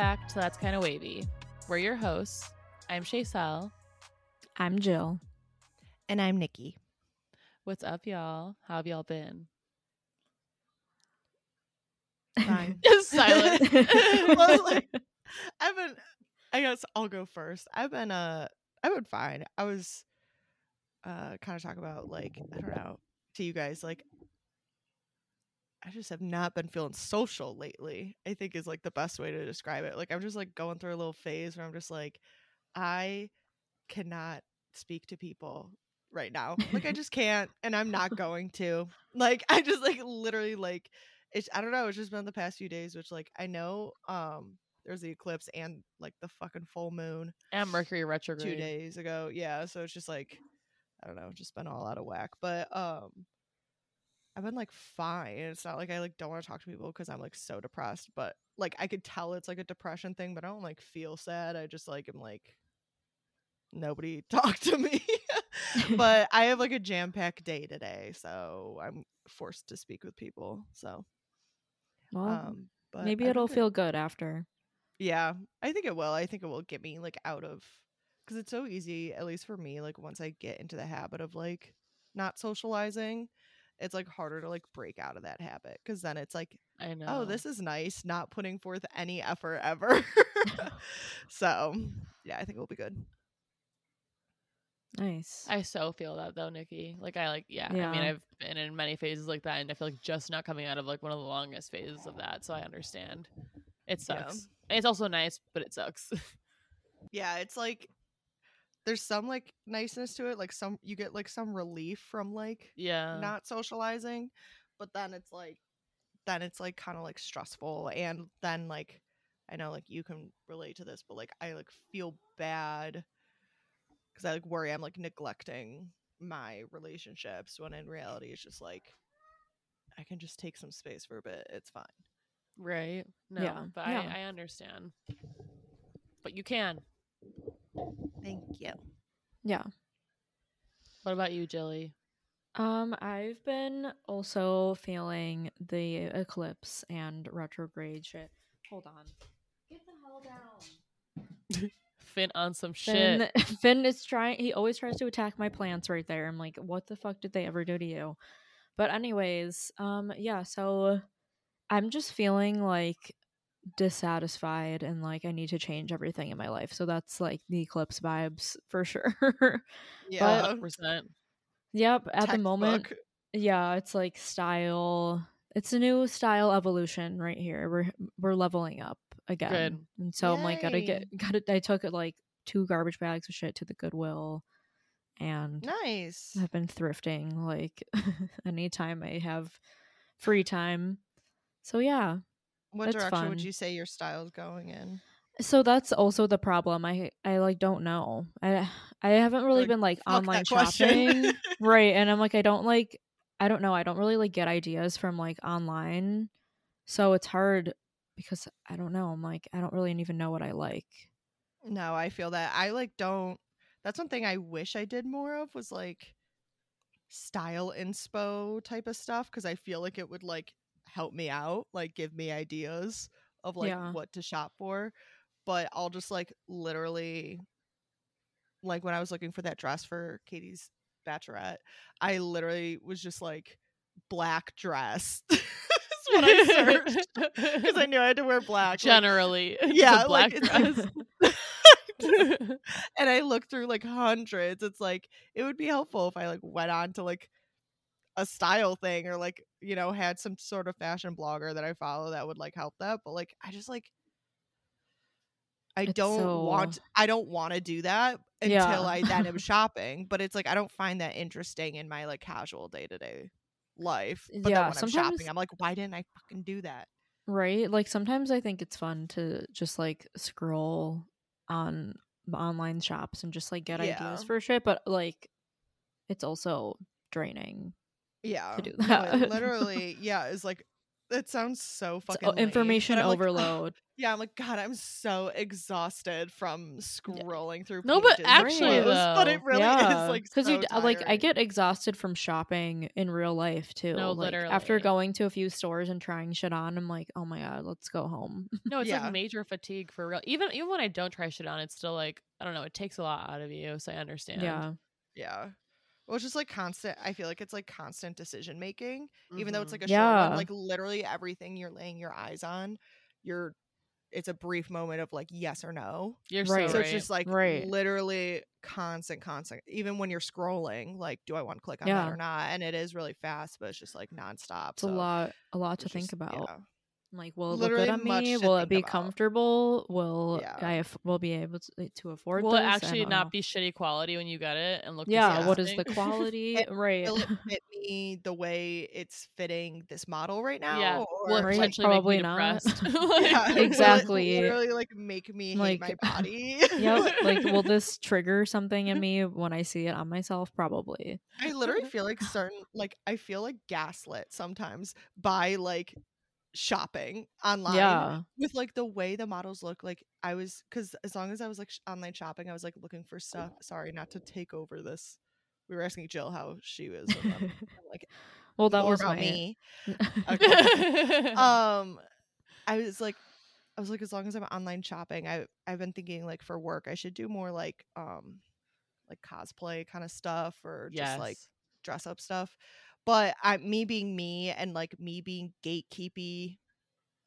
back to That's Kind of Wavy. We're your hosts. I'm Shaysel. I'm Jill. And I'm Nikki. What's up, y'all? How have y'all been? Fine. Silent. well, like, I've been. I guess I'll go first. I've been. Uh, I've been fine. I was. Uh, kind of talk about like I don't know to you guys like. I just have not been feeling social lately. I think is like the best way to describe it. Like I'm just like going through a little phase where I'm just like, I cannot speak to people right now. Like I just can't, and I'm not going to. Like I just like literally like it's I don't know, it's just been the past few days, which like I know um there's the eclipse and like the fucking full moon And Mercury retrograde. two days ago. Yeah. So it's just like I don't know, just been all out of whack. But um I've been like fine. It's not like I like don't want to talk to people because I'm like so depressed. But like I could tell it's like a depression thing, but I don't like feel sad. I just like am like nobody talk to me. but I have like a jam packed day today, so I'm forced to speak with people. So well, um but maybe I it'll think it- feel good after. yeah, I think it will. I think it will get me like out of because it's so easy, at least for me. Like once I get into the habit of like not socializing, it's like harder to like break out of that habit because then it's like, I oh, know. oh, this is nice, not putting forth any effort ever. so yeah, I think it will be good. Nice. I so feel that though, Nikki. Like I like yeah. I mean I've been in many phases like that and I feel like just not coming out of like one of the longest phases of that. So I understand. It sucks. And It's also nice, but it sucks. Yeah, it's like there's some like niceness to it. Like some you get like some relief from like yeah. not socializing but then it's like then it's like kind of like stressful and then like i know like you can relate to this but like i like feel bad because i like worry i'm like neglecting my relationships when in reality it's just like i can just take some space for a bit it's fine Right. No. Yeah, But yeah. I, I understand. But you can. Thank you yeah. What about you, Jilly? Um, I've been also feeling the eclipse and retrograde shit. Hold on. Get the hell down. Finn on some shit. Finn, Finn is trying. He always tries to attack my plants right there. I'm like, what the fuck did they ever do to you? But anyways, um, yeah. So I'm just feeling like dissatisfied and like I need to change everything in my life. So that's like the eclipse vibes for sure. yeah 100%. yep. At the moment, yeah, it's like style. It's a new style evolution right here. We're we're leveling up again, Good. and so I'm like, gotta get gotta. I took like two garbage bags of shit to the Goodwill, and nice I've been thrifting like anytime I have free time. So yeah, what it's direction would you say your style's going in so that's also the problem. I I like don't know. I I haven't really Like, been like online shopping, right? And I'm like, I don't like. I don't know. I don't really like get ideas from like online, so it's hard because I don't know. I'm like, I don't really even know what I like. No, I feel that. I like don't that's one thing I wish I did more of was like style inspo type of stuff because I feel like it would like help me out, like give me ideas of like Yeah. what to shop for. But I'll just like literally like when I was looking for that dress for Katie's bachelorette, I literally was just like black dress. That's what I searched because I knew I had to wear black. like- Generally. A Yeah, black like, dress. and I looked through like hundreds. It's like it would be helpful if I like went on to like a style thing or like you know had some sort of fashion blogger that I follow that would like help that. But like I just like I It's don't so- want I don't want to do that until Yeah. I then am shopping. But it's like I don't find that interesting in my like casual day to day life. Eh, but Yeah, then when I'm sometimes- shopping, I'm like, why didn't I fucking do that? Right? Like sometimes I think it's fun to just like scroll on the online shops and just like get Yeah. ideas for shit, but like it's also draining. Yeah. do no, it literally, yeah, it's like That sounds so fucking information I'm like, overload. yeah, I'm like, God, I'm so exhausted from scrolling through. No, but actually, clothes, but it really yeah, is like because so you d- uh, like I get exhausted from shopping in real life too. No, like, After going to a few stores and trying shit on, I'm like, oh my god, let's go home. No, it's Yeah. like major fatigue for real. Even even when I don't try shit on, it's still like I don't know. It takes a lot out of you, so I understand. yeah, Yeah. Well, it's just like constant. I feel like it's like constant decision making, even though it's Mhm. like a short one. Like literally everything you're laying your eyes on, you're. It's a brief moment of like yes or no. you're Right. so So right. it's just like Right. literally constant, constant. Even when you're scrolling, like, do I want to click on Yeah. that or not? And it is really fast, but it's just like nonstop. it's a lot, a lot to it's think just- about. yeah. Like, will it Literally look good on me? Will it be about. comfortable? Will Yeah. I f- will be able to, to afford Will this? it actually don't know. be shitty quality when you get it and look? Yeah, what is the quality? It- right. Will it fit me the way it's fitting this model right now? Yeah. Will it or, Right. potentially Probably make me not. depressed? Yeah, Like, will it Exactly. literally like make me hate my Like- body. yep. Like, will this trigger something in me when I see it on myself? Probably. I literally feel like certain like I feel like gaslit sometimes by like shopping online Yeah. with like the way the models look like I was cuz as long as I was like sh- online shopping I was like looking for stuff sorry not to take over this we were asking Jill how she was with them. I'm like well, that was about me okay. um I was like I was like as long as I'm online shopping I I've been thinking like for work I should do more like um like cosplay kind of stuff or just like dress up stuff. But I me being me and like me being gatekeepy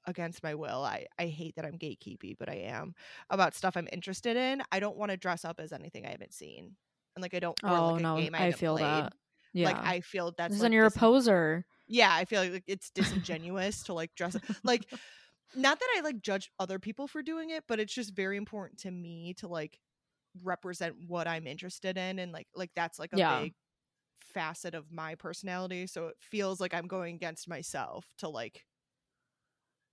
against my will. I I hate that I'm gatekeepy, but I am about stuff I'm interested in. I don't want to dress up as anything I haven't seen. And like I don't oh like a no, game I, I, feel played. that. Yeah. Like I feel that's this like when you're a dis- poser. Yeah, I feel like it's disingenuous to like dress up. like not that I like judge other people for doing it, but it's just very important to me to like represent what I'm interested in and like like that's like a Yeah. big facet of my personality. So it feels like I'm going against myself to like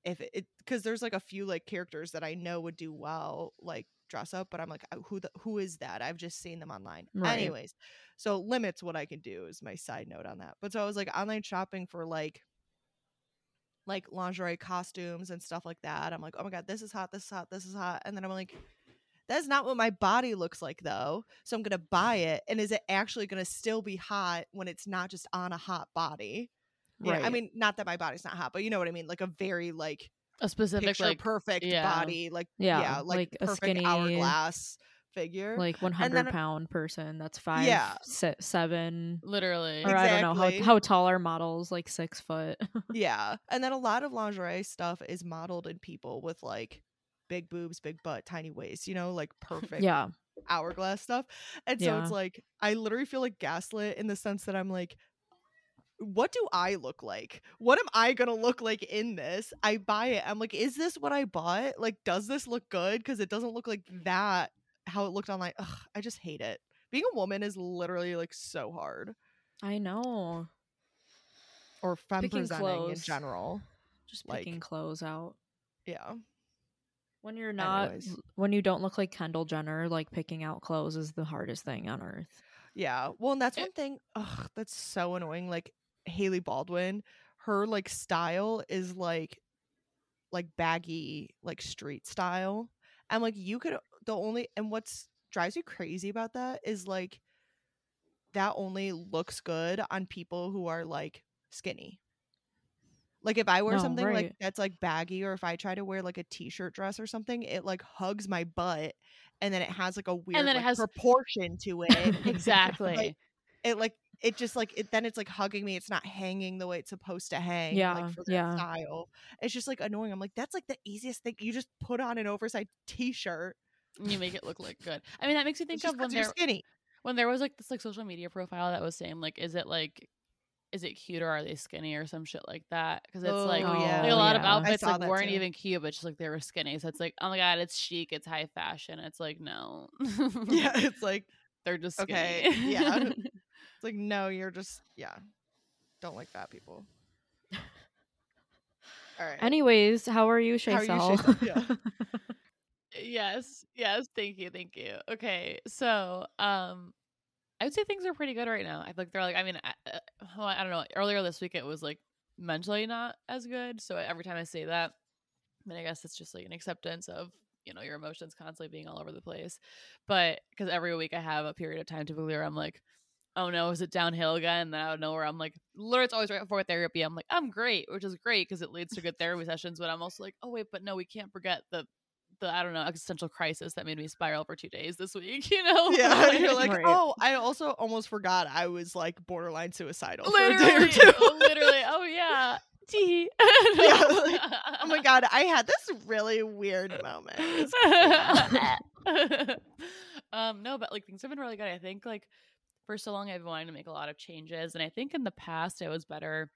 if it because there's like a few like characters that I know would do well like dress up, but I'm like "Uh, who the who is that? I've just seen them online. Right. Anyways, so limits what I can do is my side note on that. But so I was like online shopping for like like lingerie costumes and stuff like that. I'm like, oh my god, this is hot, this is hot, this is hot, and then I'm like, that's not what my body looks like though. So I'm gonna buy mm. it, and is it actually gonna still be hot when it's not just on a hot body? Right. I mean, not that my body's not hot, but you know what I mean, like a very like a specific picture like perfect yeah. body, like Yeah, yeah, like, like a perfect skinny- hourglass figure. like 100 then- pound person that's five Yeah. se- seven literally. or i don't know how, how tall are models like six foot yeah, and then a lot of lingerie stuff is modeled in people with like big boobs, big butt, tiny waist. You know, like perfect yeah hourglass stuff. And so Yeah. it's like I literally feel like gaslit in the sense that I'm like, what do I look like? What am I gonna look like in this? I buy it. I'm like, is this what I bought? Like, does this look good? Because it doesn't look like that how it looked online. Ugh, I just hate it. Being a woman is literally like so hard. i know Or femme Picking presenting in general. just Like- picking clothes out Yeah. When you're not Anyways. when you don't look like kendall jenner like picking out clothes is the hardest thing on earth Yeah. Well, and that's Eh one thing. Ugh, that's so annoying. Like Hailey Baldwin, her like style is like like baggy, like street style. And like you could the only and what's drives you crazy about that is like that only looks good on people who are like skinny. Like if I wear No, something like that's like baggy or if I try to wear like a t-shirt dress or something, it like hugs my butt and then it has like a weird and then it has- proportion to it. exactly. Like, it like it just like it then it's like hugging me it's not hanging the way it's supposed to hang Yeah, like for yeah. style it's just like annoying i'm like that's like the easiest thing you just put on an oversized t-shirt And you make it look like good. I mean, that makes me think it's of when they're skinny when there was like this like social media profile that was saying like, is it like, is it cute or are they skinny or some shit like that? Because it's like. Oh, yeah. Like a lot of yeah. I outfits like weren't too. even cute, but just like they were skinny. So it's like, oh my god, it's chic, it's high fashion. It's like no, yeah it's like they're just Okay, skinny. yeah. it's like no you're just yeah don't like fat people all right anyways how are you How are you, Shaysel? Shaysel? Yeah. yes, yes, thank you, thank you. Okay, so um, I would say things are pretty good right now. I think they're like, I mean, I, uh, I don't know. Earlier this week, it was like mentally not as good. So every time I say that, I mean, I guess it's just like an acceptance of you know your emotions constantly being all over the place. But because every week I have a period of time typically where I'm like, oh no, is it downhill again? And then out know where I'm like, literally, it's always right before therapy. I'm like, I'm great, which is great because it leads to good therapy sessions. But I'm also like, oh wait, but no, we can't forget the the I don't know existential crisis that made me spiral for two days this week. You know? Yeah, you're like, Right. oh, I also almost forgot I was like borderline suicidal literally, for a day or two. literally. Oh yeah. Yeah, like, oh my god, I had this really weird moment. Um, no, but like things have been really good. I think like for so long I've been wanting to make a lot of changes, and I think in the past it was better.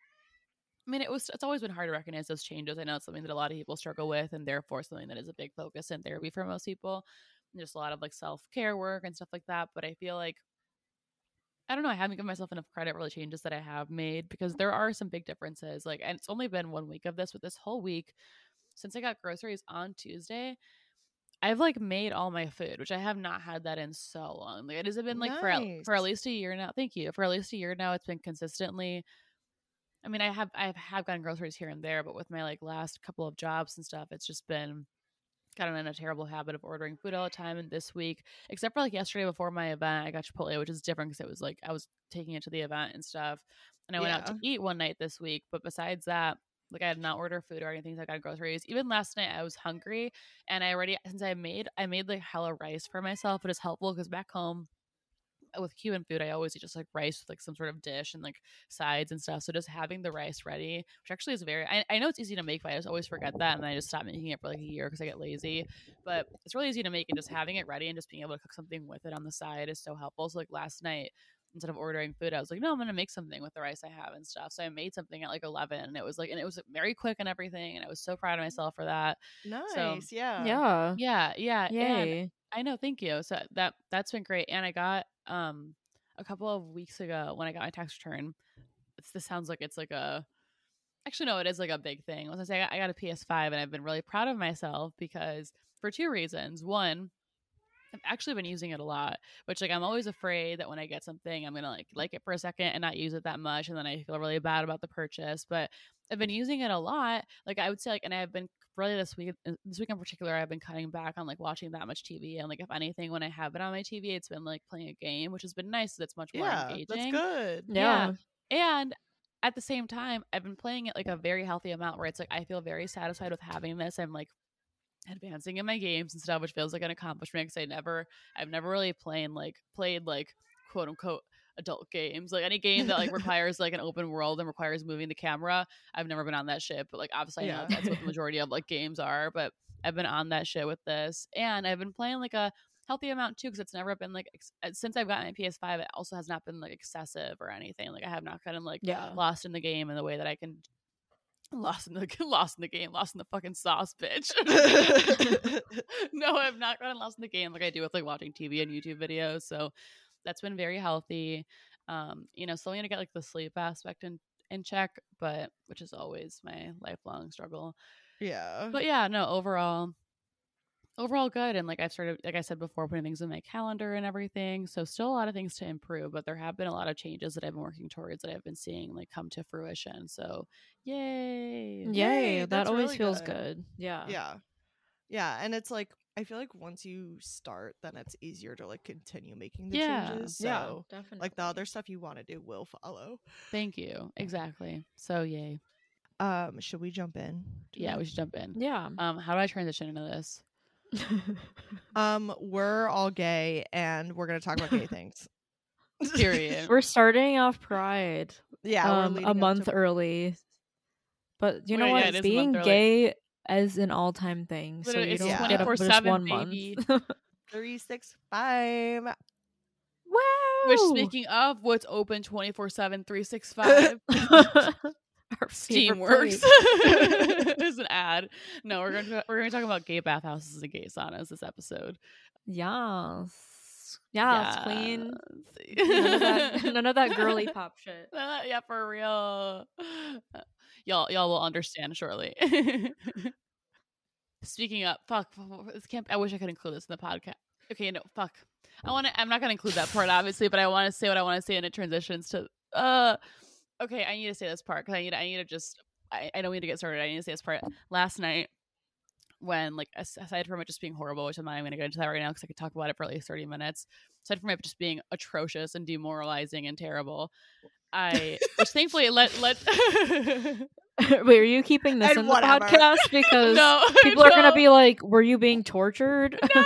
I mean, it was it's always been hard to recognize those changes. I know it's something that a lot of people struggle with, and therefore something that is a big focus in therapy for most people. And just a lot of like self care work and stuff like that. But I feel like I don't know. I haven't given myself enough credit for the changes that I have made because there are some big differences. Like, and it's only been one week of this, but this whole week since I got groceries on Tuesday, I've like made all my food, which I have not had that in so long. Like, it has been like for at, for at least a year now. Thank you for at least a year now. It's been consistently. I mean, I have I have gotten groceries here and there, but with my like last couple of jobs and stuff, it's just been gotten in a terrible habit of ordering food all the time. And this week, except for like yesterday before my event, I got Chipotle, which is different because it was like I was taking it to the event and stuff. And I went out to eat one night this week. But besides that, like I did not order food or anything. So I got groceries. Even last night, I was hungry, and I already since I made I made like hella rice for myself. It is helpful because back home. With Cuban food, I always eat just like rice with like some sort of dish and like sides and stuff. So just having the rice ready, which actually is very, I, I know it's easy to make, but I just always forget that. And then I just stop making it for like a year because I get lazy but it's really easy to make and just having it ready and just being able to cook something with it on the side is so helpful. So like last night, instead of ordering food, I was like, no, I'm gonna make something with the rice I have and stuff. So I made something at like 11, and it was like, and it was very quick and everything, and I was so proud of myself for that. Nice, yeah. yeah. Yeah, yeah, and Yay. I know, thank you. So that that's been great, and I got um a couple of weeks ago when I got my tax return. It's, this sounds like it's like a actually no, it is like a big thing. As I say, I got a PS5, and I've been really proud of myself because for two reasons. One, I've actually been using it a lot, which like I'm always afraid that when I get something, I'm gonna like like it for a second and not use it that much, and then I feel really bad about the purchase. But I've been using it a lot. Like I would say, like, and I've been really this week, uh, this week in particular, I've been cutting back on like watching that much TV. And like, if anything, when I have it on my TV, it's been like playing a game, which has been nice. 'cause It's much more Yeah, engaging. that's good. Yeah. And at the same time, I've been playing it like a very healthy amount where it's like I feel very satisfied with having this. I'm like advancing in my games and stuff, which feels like an accomplishment because I never, I've never really played like played like quote unquote adult games. Like any game that like requires like an open world and requires moving the camera, I've never been on that shit. But like obviously, I know that's what the majority of like games are. But I've been on that shit with this, and I've been playing like a healthy amount too because it's never been like ex- uh, since I've gotten my PS5, it also has not been like excessive or anything. Like I have not gotten like Yeah. lost in the game in the way that I can. Lost in the lost in the game, lost in the fucking sauce, bitch. no, I've not gotten lost in the game like I do with like watching TV and YouTube videos. So that's been very healthy. Um, you know, still gonna get like the sleep aspect in in check, but which is always my lifelong struggle. yeah. But yeah, no, overall overall good. And like I've started like I said before, putting things in my calendar and everything. So still a lot of things to improve, but there have been a lot of changes that I've been working towards that I've been seeing like come to fruition. So yay. Yay. Yay, that always really feels good. good. Yeah. yeah. Yeah, and it's like I feel like once you start, then it's easier to like continue making the Yeah, changes. So Yeah. Definitely. like the other stuff you want to do will follow. Thank you. Exactly. So yay. Um, should we jump in? to Yeah, that? we should jump in. Yeah. Um, how do I transition into this? Um, we're all gay and we're gonna talk about gay things. Period. We're starting off Pride yeah, um, a month to- early. But you know Wait, yeah, what? it is a Being month early. gay is an all time thing. So Literally, you it's don't get up for just 24/7, one baby. month. three, six, five. wow. Which speaking of what's open 24-7, 365, Our favorite Steamworks place. is an ad. No, we're going to we're going to talk about gay bathhouses and gay saunas this episode. Yes. Yes, queen. Yes. None of that none of that girly pop shit. Uh, yeah, for real. Y'all, y'all will understand shortly. Speaking up, fuck, this can't. I wish I could include this in the podcast. Okay, no, fuck. I want to. I'm not gonna include that part, obviously, but I want to say what I want to say, and it transitions to. Uh, okay, I need to say this part because I need I need to just I, I don't need to get started. I need to say this part. Last night, when like aside from it just being horrible, which I'm not even gonna get into that right now because I could talk about it for at least 30 minutes. Aside from it just being atrocious and demoralizing and terrible, I which thankfully let let Wait, are you keeping this And in the podcast? Because no people are gonna be like, "Were you being tortured?" no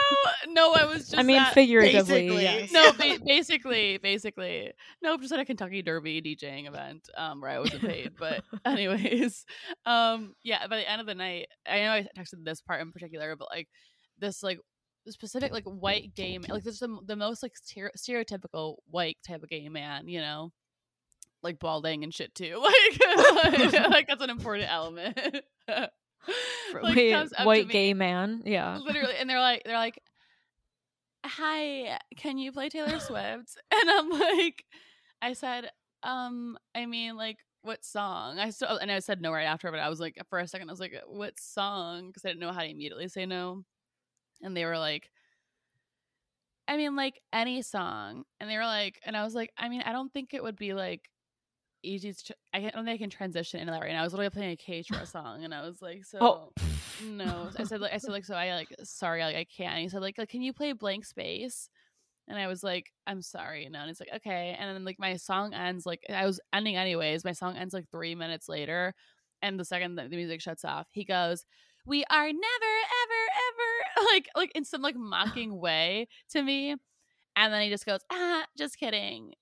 no I was just I mean, at- figuratively, basically. yes. no, ba- basically, basically, no, just at a Kentucky Derby DJing event, um, where I wasn't paid. But anyways, um, yeah. By the end of the night, I know I texted this part in particular, but like this, like specific, like white gay, man, like this is the, the most like stere- stereotypical white type of gay man, you know, like balding and shit too. Like, like, that's an important element. Like, Wait, comes up to white me- gay man. Yeah. literally and they're like they're like hi can you play taylor swift and i'm like i said um i mean like what song i still and i said no right after but i was like for a second i was like what song because i didn't know how to immediately say no and they were like i mean like any song and they were like and i was like i mean i don't think it would be like easy to i don't think i can transition into that right now. I was literally playing a K-Tra song and i was like so Oh. no. I said like i said like so i like sorry like i can't. And he said like, like can you play blank space? And i was like i'm sorry no. And he's like okay. And then like my song ends like i was ending anyways. My song ends like three minutes later and the second that the music shuts off he goes we are never ever ever like like in some like mocking way to me. And then he just goes ah just kidding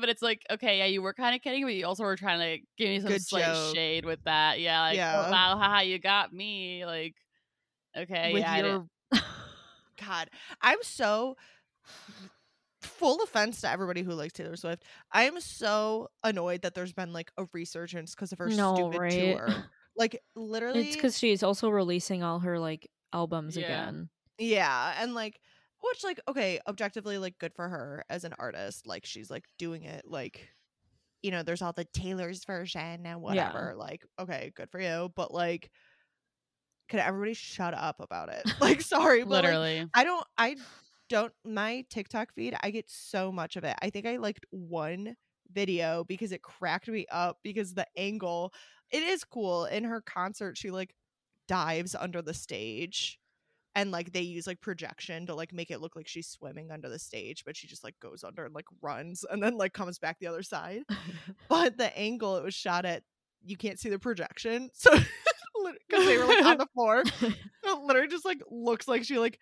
but it's like okay yeah you were kind of kidding but you also were trying to give me some Good slight joke. shade with that yeah like oh, Yeah. oh, wow haha you got me like okay with yeah your God, I'm so full offense to everybody who likes Taylor Swift. I am so annoyed that there's been like a resurgence because of her No, stupid right? tour. Like literally, It's because she's also releasing all her like albums Yeah. again. yeah, and like which like okay, objectively like good for her as an artist. Like she's like doing it like you know, there's all the Taylor's version and whatever. Like okay, good for you, but like. Could everybody shut up about it? Like, sorry, but like, literally I don't I don't my TikTok feed, I get so much of it. I think I liked one video because it cracked me up because the angle it is cool. In her concert, she like dives under the stage and like they use like projection to like make it look like she's swimming under the stage, but she just like goes under and like runs and then like comes back the other side. But the angle it was shot at, you can't see the projection. So because they were like on the floor, it literally just like looks like she like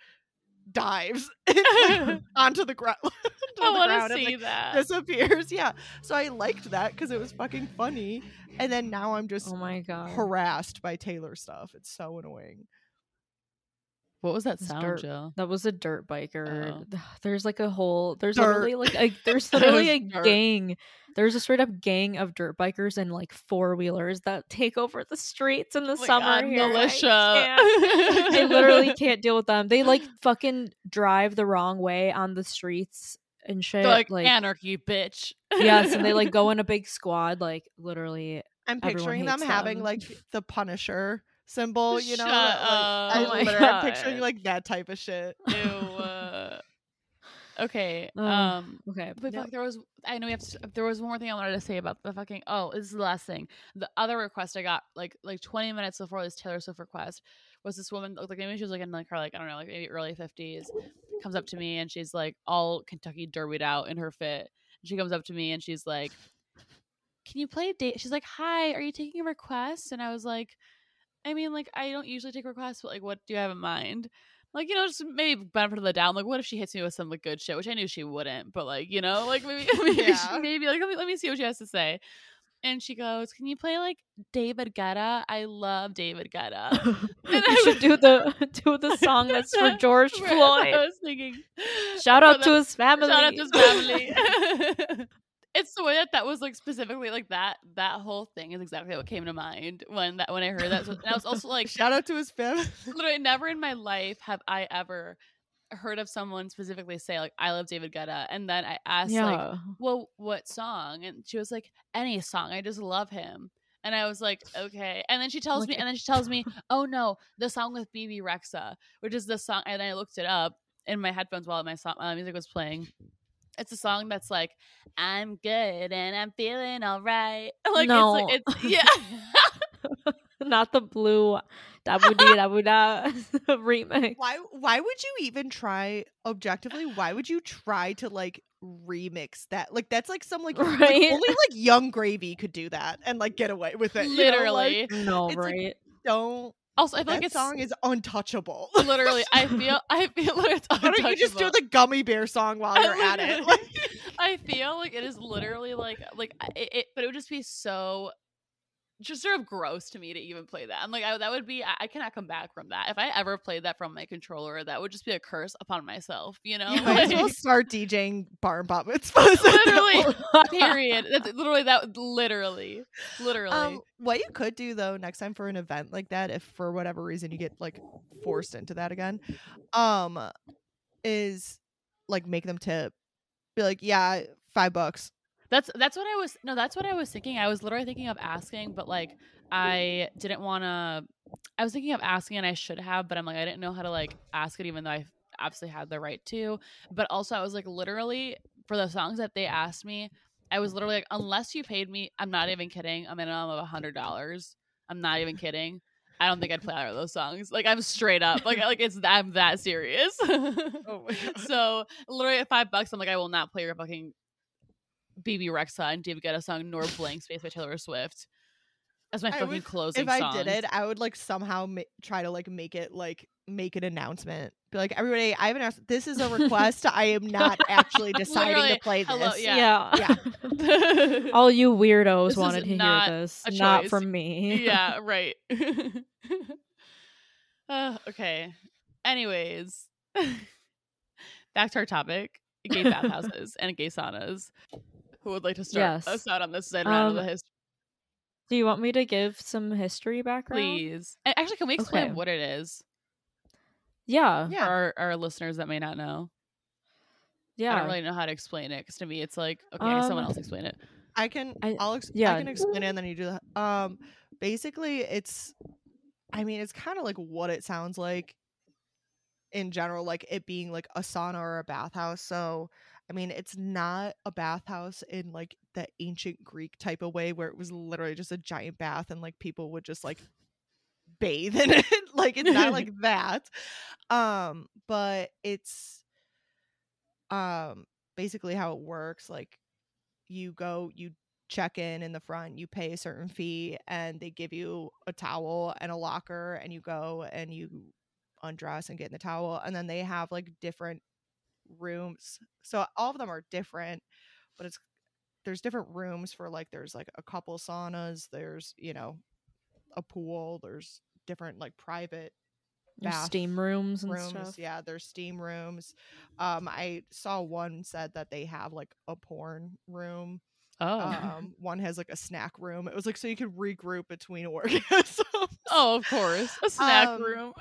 dives like, onto the ground. i the want to and, see like, that disappears. Yeah. So I liked that because it was fucking funny. And then now I'm just oh my god. harassed by Taylor stuff. It's so annoying. What was that sound dirt. jill That was a dirt biker. Oh. There's like a whole. There's Dirt. literally like a. There's literally a Dirt. gang. There's a straight up gang of dirt bikers and like four wheelers that take over the streets in the Oh summer. God, here. Militia can't. I literally can't deal with them. They like fucking drive the wrong way on the streets and shit. They're like, like anarchy bitch yes, and they like go in a big squad. Like literally, I'm picturing them hates having them. like the Punisher symbol, you know? Shut like, up. I Oh my literally am picturing like that type of shit. Ew. uh, okay. Ugh. Um. okay. But yep. fuck, there was I know we have to, there was one more thing I wanted to say about the fucking oh this is the last thing the other request I got like like 20 minutes before this Taylor Swift request was this woman like maybe she was like in like her like I don't know like maybe early 50s comes up to me and she's like all Kentucky derbied out in her fit and she comes up to me and she's like can you play a date she's like hi are you taking a request and I was like I mean like I don't usually take requests but like what do you have in mind like you know just maybe benefit of the doubt like what if she hits me with some like good shit which i knew she wouldn't but like you know like maybe maybe, Yeah. she, maybe like let me, let me see what she has to say and she goes can you play like david guetta i love david guetta you I should do the do the song that's for George Floyd. i was thinking Shout out to his family. shout out to his family it's the way that that was like specifically like that that whole thing is exactly what came to mind when that when i heard that so, and i was also like Shout out to his family. literally never in my life have I ever heard of someone specifically say like I love David Guetta and then I asked like well what song? and she was like any song I just love him. And I was like okay. And then she tells Look me and then she tells me oh no the song with Bebe Rexha which is the song and I looked it up in my headphones while my song my music was playing it's a song that's like I'm good and I'm feeling all right. Like No. it's like it's yeah. Not the blue dabu dee dabu da remix. Why why would you even try objectively? Why would you try to like remix that? Like that's like some like, like, only like Yung Gravy could do that and like get away with it. you know, like, Literally. No, It's like- right? don't also, I feel that like it's song is untouchable. literally. I feel. I feel like it's. Why don't you just do the gummy bear song while you're at it? Like, I feel like it is literally like like it, it but it would just be so just sort of gross to me to even play that. I'm like I, that would be I, I cannot come back from that. If I ever played that from my controller, that would just be a curse upon myself. You know, you might as well start DJing bar and bat mitzvahs. literally. Period. That's literally that. Would literally, literally. Um, what you could do though next time for an event like that, if for whatever reason you get like forced into that again, um, is like make them tip. Be like, yeah, five bucks. That's that's what I was no, that's what I was thinking. I was literally thinking of asking, but like I didn't want to I was thinking of asking and I should have, but I'm like I didn't know how to like ask it even though I absolutely had the right to. But also I was like literally for the songs that they asked me, I was literally like unless you paid me, I'm not even kidding, a minimum of a $100. I'm not even kidding. I don't think I'd play either of those songs. Like I'm straight up. Like like it's I'm that serious. Oh my god. So literally at five bucks, I'm like, I will not play your fucking Bebe Rexha and David Guetta song nor Blank Space by Taylor Swift as my I fucking would- closing if I did it, I would like somehow ma- try to like make it like make an announcement. Be like, everybody, I have announced this is a request. I am not actually deciding Literally, to play this. hello, Yeah. Yeah. Yeah. All you weirdos This wanted to hear this. Not from me. yeah, right. uh, okay. Anyways, back to our topic: gay bathhouses and gay saunas. Who would like to start Yes. us out on this side round of Um, the history, Do you want me to give some history background? please? And actually, can we explain Okay. what it is Yeah. Yeah. for our, our listeners that may not know? Yeah. I don't really know how to explain it because to me, it's like okay, someone Um, else explain it. I can I- I, will ex- yeah. I can explain it and then you do that. Um basically it's I mean it's kind of like what it sounds like in general like it being like a sauna or a bathhouse. So I mean it's not a bathhouse in like the ancient Greek type of way where it was literally just a giant bath and like people would just like bathe in it. like it's not like that. Um but it's um basically how it works like you go you check in in the front you pay a certain fee and they give you a towel and a locker and you go and you undress and get in the towel and then they have like different rooms so all of them are different but it's there's different rooms for like there's like a couple saunas there's you know a pool there's different like private bath steam rooms and rooms stuff. yeah there's steam rooms um i saw one said that they have like a porn room Oh, um one has like a snack room it was like so you could regroup between orgasms oh, of course, a snack Um, room.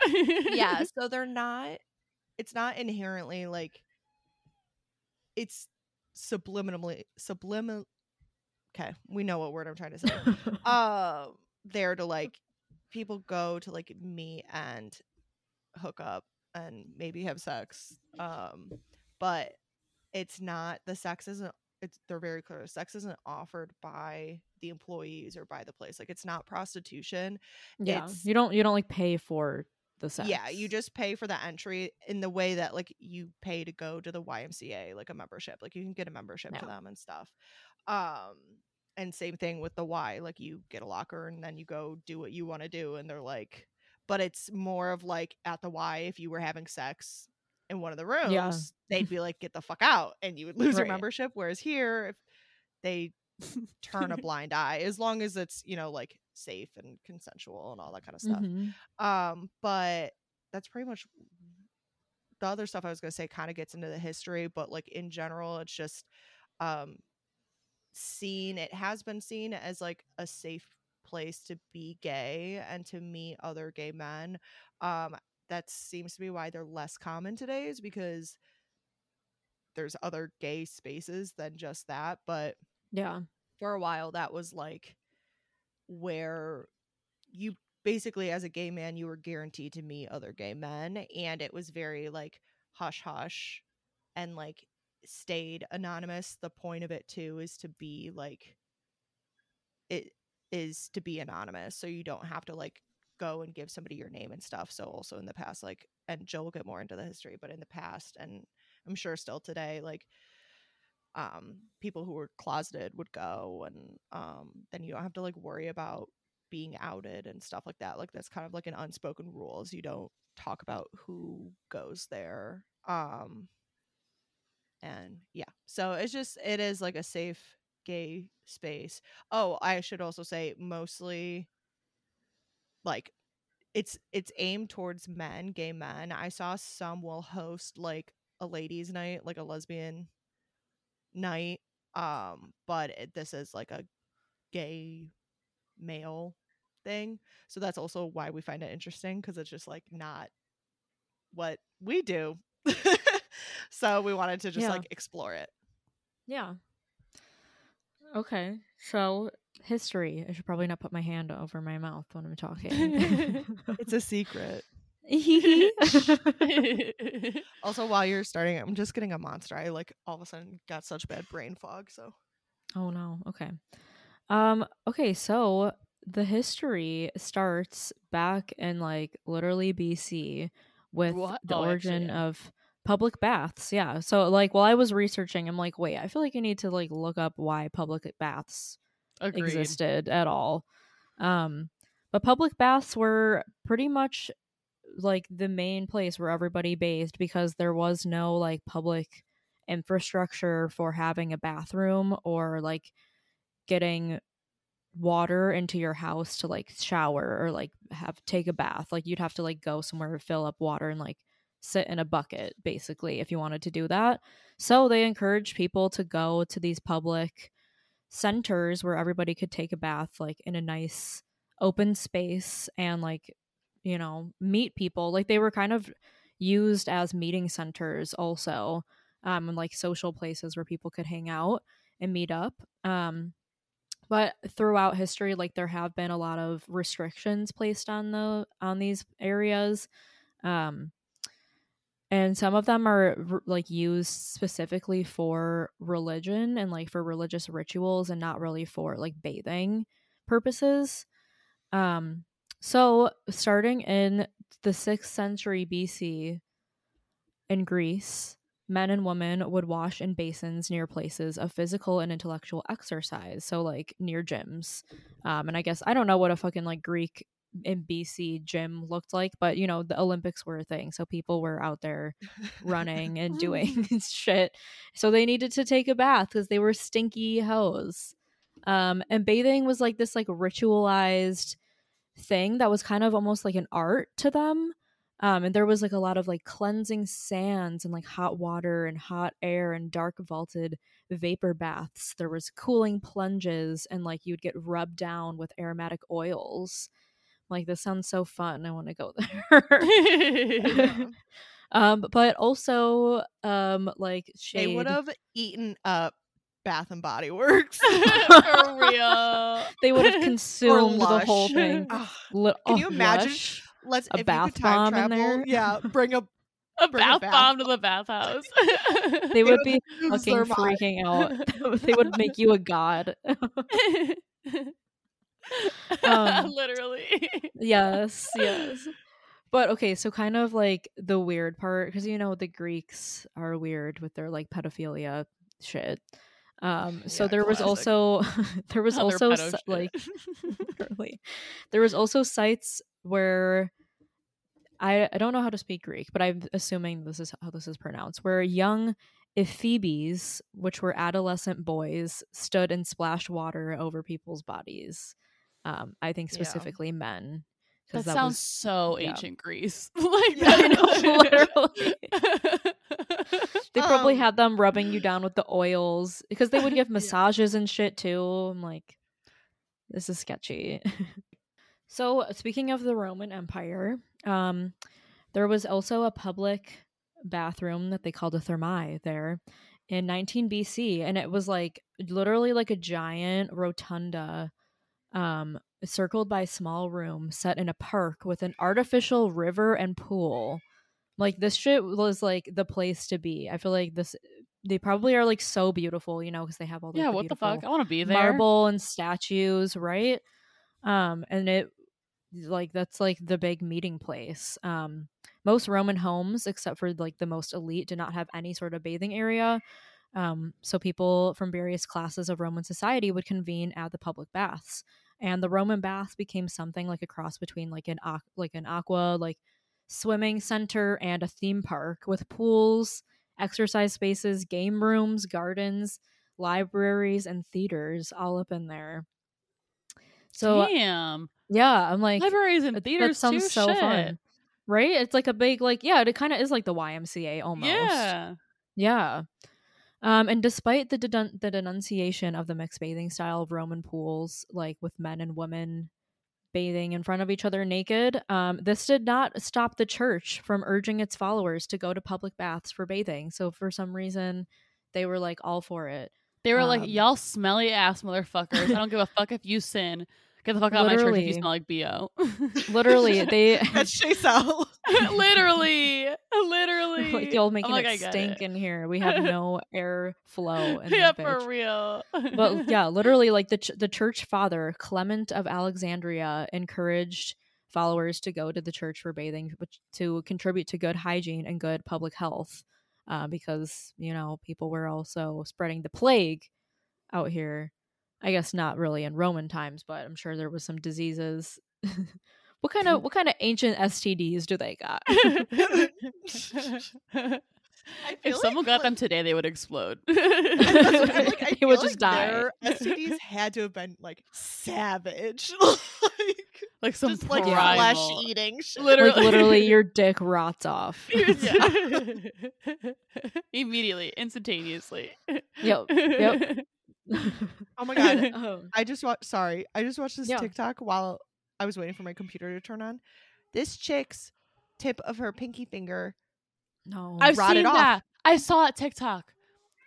yeah so they're not it's not inherently like it's subliminally subliminal okay we know what word i'm trying to say uh there to like people go to like meet and hook up and maybe have sex um but it's not the sex isn't it's they're very clear sex isn't offered by the employees or by the place like it's not prostitution yeah. it's- You don't you don't like pay for the sex. yeah you just pay for the entry in the way that like you pay to go to the ymca like a membership like you can get a membership to them and stuff um and same thing with the y like you get a locker and then you go do what you want to do and they're like but it's more of like at the y if you were having sex in one of the rooms Yeah. they'd be like get the fuck out and you would lose your membership whereas here if they turn a blind eye as long as it's you know like safe and consensual and all that kind of stuff Mhm. um, but that's pretty much the other stuff I was gonna say kind of gets into the history, but like in general, it's just um seen it has been seen as like a safe place to be gay and to meet other gay men. Um that seems to be why they're less common today is because there's other gay spaces than just that, but Yeah. for a while that was like where you basically as a gay man you were guaranteed to meet other gay men and it was very like hush hush and like stayed anonymous. The point of it too is to be like it is to be anonymous, so you don't have to like go and give somebody your name and stuff. So also in the past, like, and Jill will get more into the history, but in the past, and I'm sure still today, like, um, people who were closeted would go, and um, then you don't have to like worry about being outed and stuff like that. Like that's kind of like an unspoken rules. You don't talk about who goes there. Um, and yeah, so it's just it is like a safe gay space. Oh, I should also say mostly like it's it's aimed towards men, gay men. I saw some will host like a ladies night, like a lesbian night. Um, but it, this is like a gay male thing. So that's also why we find it interesting because it's just like not what we do. so we wanted to just Yeah. like explore it. Yeah. Okay. So history. I should probably not put my hand over my mouth when I'm talking. It's a secret. Also, while you're starting, I'm just getting a monster. I like all of a sudden got such bad brain fog. So oh no. Okay. Um okay, so the history starts back in like literally BC with What? the Oh, actually, origin yeah. of public baths. Yeah. So like while I was researching, I'm like, wait, I feel like I need to like look up why public baths Agreed. existed at all. Um, but public baths were pretty much like the main place where everybody bathed because there was no like public infrastructure for having a bathroom or like getting water into your house to like shower or like have take a bath. Like you'd have to like go somewhere to fill up water and like sit in a bucket basically if you wanted to do that. So they encouraged people to go to these public centers where everybody could take a bath like in a nice open space and like you know meet people like they were kind of used as meeting centers also um and like social places where people could hang out and meet up um but throughout history like there have been a lot of restrictions placed on the on these areas um and some of them are like used specifically for religion and like for religious rituals and not really for like bathing purposes um so starting in the 6th century BC in Greece men and women would wash in basins near places of physical and intellectual exercise so like near gyms. Um and i guess i don't know what a fucking like greek in bc gym looked like but you know the olympics were a thing so people were out there running and doing shit. So they needed to take a bath because they were stinky hoes. Um and bathing was like this like ritualized thing that was kind of almost like an art to them um, and there was like a lot of like cleansing sands and like hot water and hot air and dark vaulted vapor baths. There was cooling plunges and like you'd get rubbed down with aromatic oils. Like this sounds so fun. I want to go there. Um, but also um like shade. they would have eaten up Bath and Body Works. For real. They would have consumed the whole thing. Ugh, Li- Can oh, you imagine? Lush. Let's A if bath you could time bomb in there? Yeah, bring a A Bring a bath bath bomb to the bathhouse. They would be fucking their freaking out. they would make you a god. Um, Literally. yes, yes. But okay, so kind of like the weird part because you know the Greeks are weird with their like pedophilia shit. Um, so Yeah, there was also there was Other also pedo si- shit. like there was also sites where I I don't know how to speak Greek, but I'm assuming this is how this is pronounced, where young ephebes, which were adolescent boys, stood and splashed water over people's bodies. Um, I think Yeah. specifically men. that, sounds was- so yeah. ancient Greece. like Yeah, know, literally. They probably Um, had them rubbing you down with the oils because they would give Yeah. massages and shit too. I'm like, this is sketchy. so speaking of the Roman Empire, um, there was also a public bathroom that they called a thermae there in 19 BC, and it was like literally like a giant rotunda, um, circled by a small room set in a park with an artificial river and pool. Like this shit was like the place to be. I feel like this they probably are like so beautiful, you know, because they have all the yeah, the what the fuck? I want to be there. marble and statues, right? Um, and it like that's like the big meeting place. Um, most Roman homes, except for like the most elite, did not have any sort of bathing area. Um, so people from various classes of Roman society would convene at the public baths, and the Roman bath became something like a cross between like an like an aqua like swimming center and a theme park with pools, exercise spaces, game rooms, gardens, libraries, and theaters all up in there. So Damn, yeah, I'm like libraries and theaters that sounds too. so Shit. fun, right? It's like a big like yeah, it kind of is like the YMCA almost. Yeah, Yeah. Um, and despite the the denunciation of the mixed bathing style of Roman pools, like with men and women bathing in front of each other naked, um, this did not stop the church from urging its followers to go to public baths for bathing. So for some reason, they were like all for it. they were like, Um, "Y'all smelly ass motherfuckers! I don't give a fuck if you sin. Get the fuck out of my church if you smell like bo." Literally, they That's Chase out. literally, literally. like y'all making like, it I get stink in here. We have no air flow in yeah, for real. but yeah, literally, like the ch- the church father Clement of Alexandria encouraged followers to go to the church for bathing, which to contribute to good hygiene and good public health, uh, because you know people were also spreading the plague out here. I guess not really in Roman times, but I'm sure there was some diseases. what kind of mm. what kind of ancient STDs do they got? if someone like, got like- them today, they would explode. That's what I'm like, They would just die. STDs had to have been like savage, like like some just like flesh eating. Shit. Literally, like literally, your dick rots off. Immediately, instantaneously. Yep, yep. Oh my god, Oh. I just watched. Sorry, I just watched this Yeah. TikTok while I was waiting for my computer to turn on. This chick's tip of her pinky finger, No. I've rotted seen off. that. I saw it TikTok.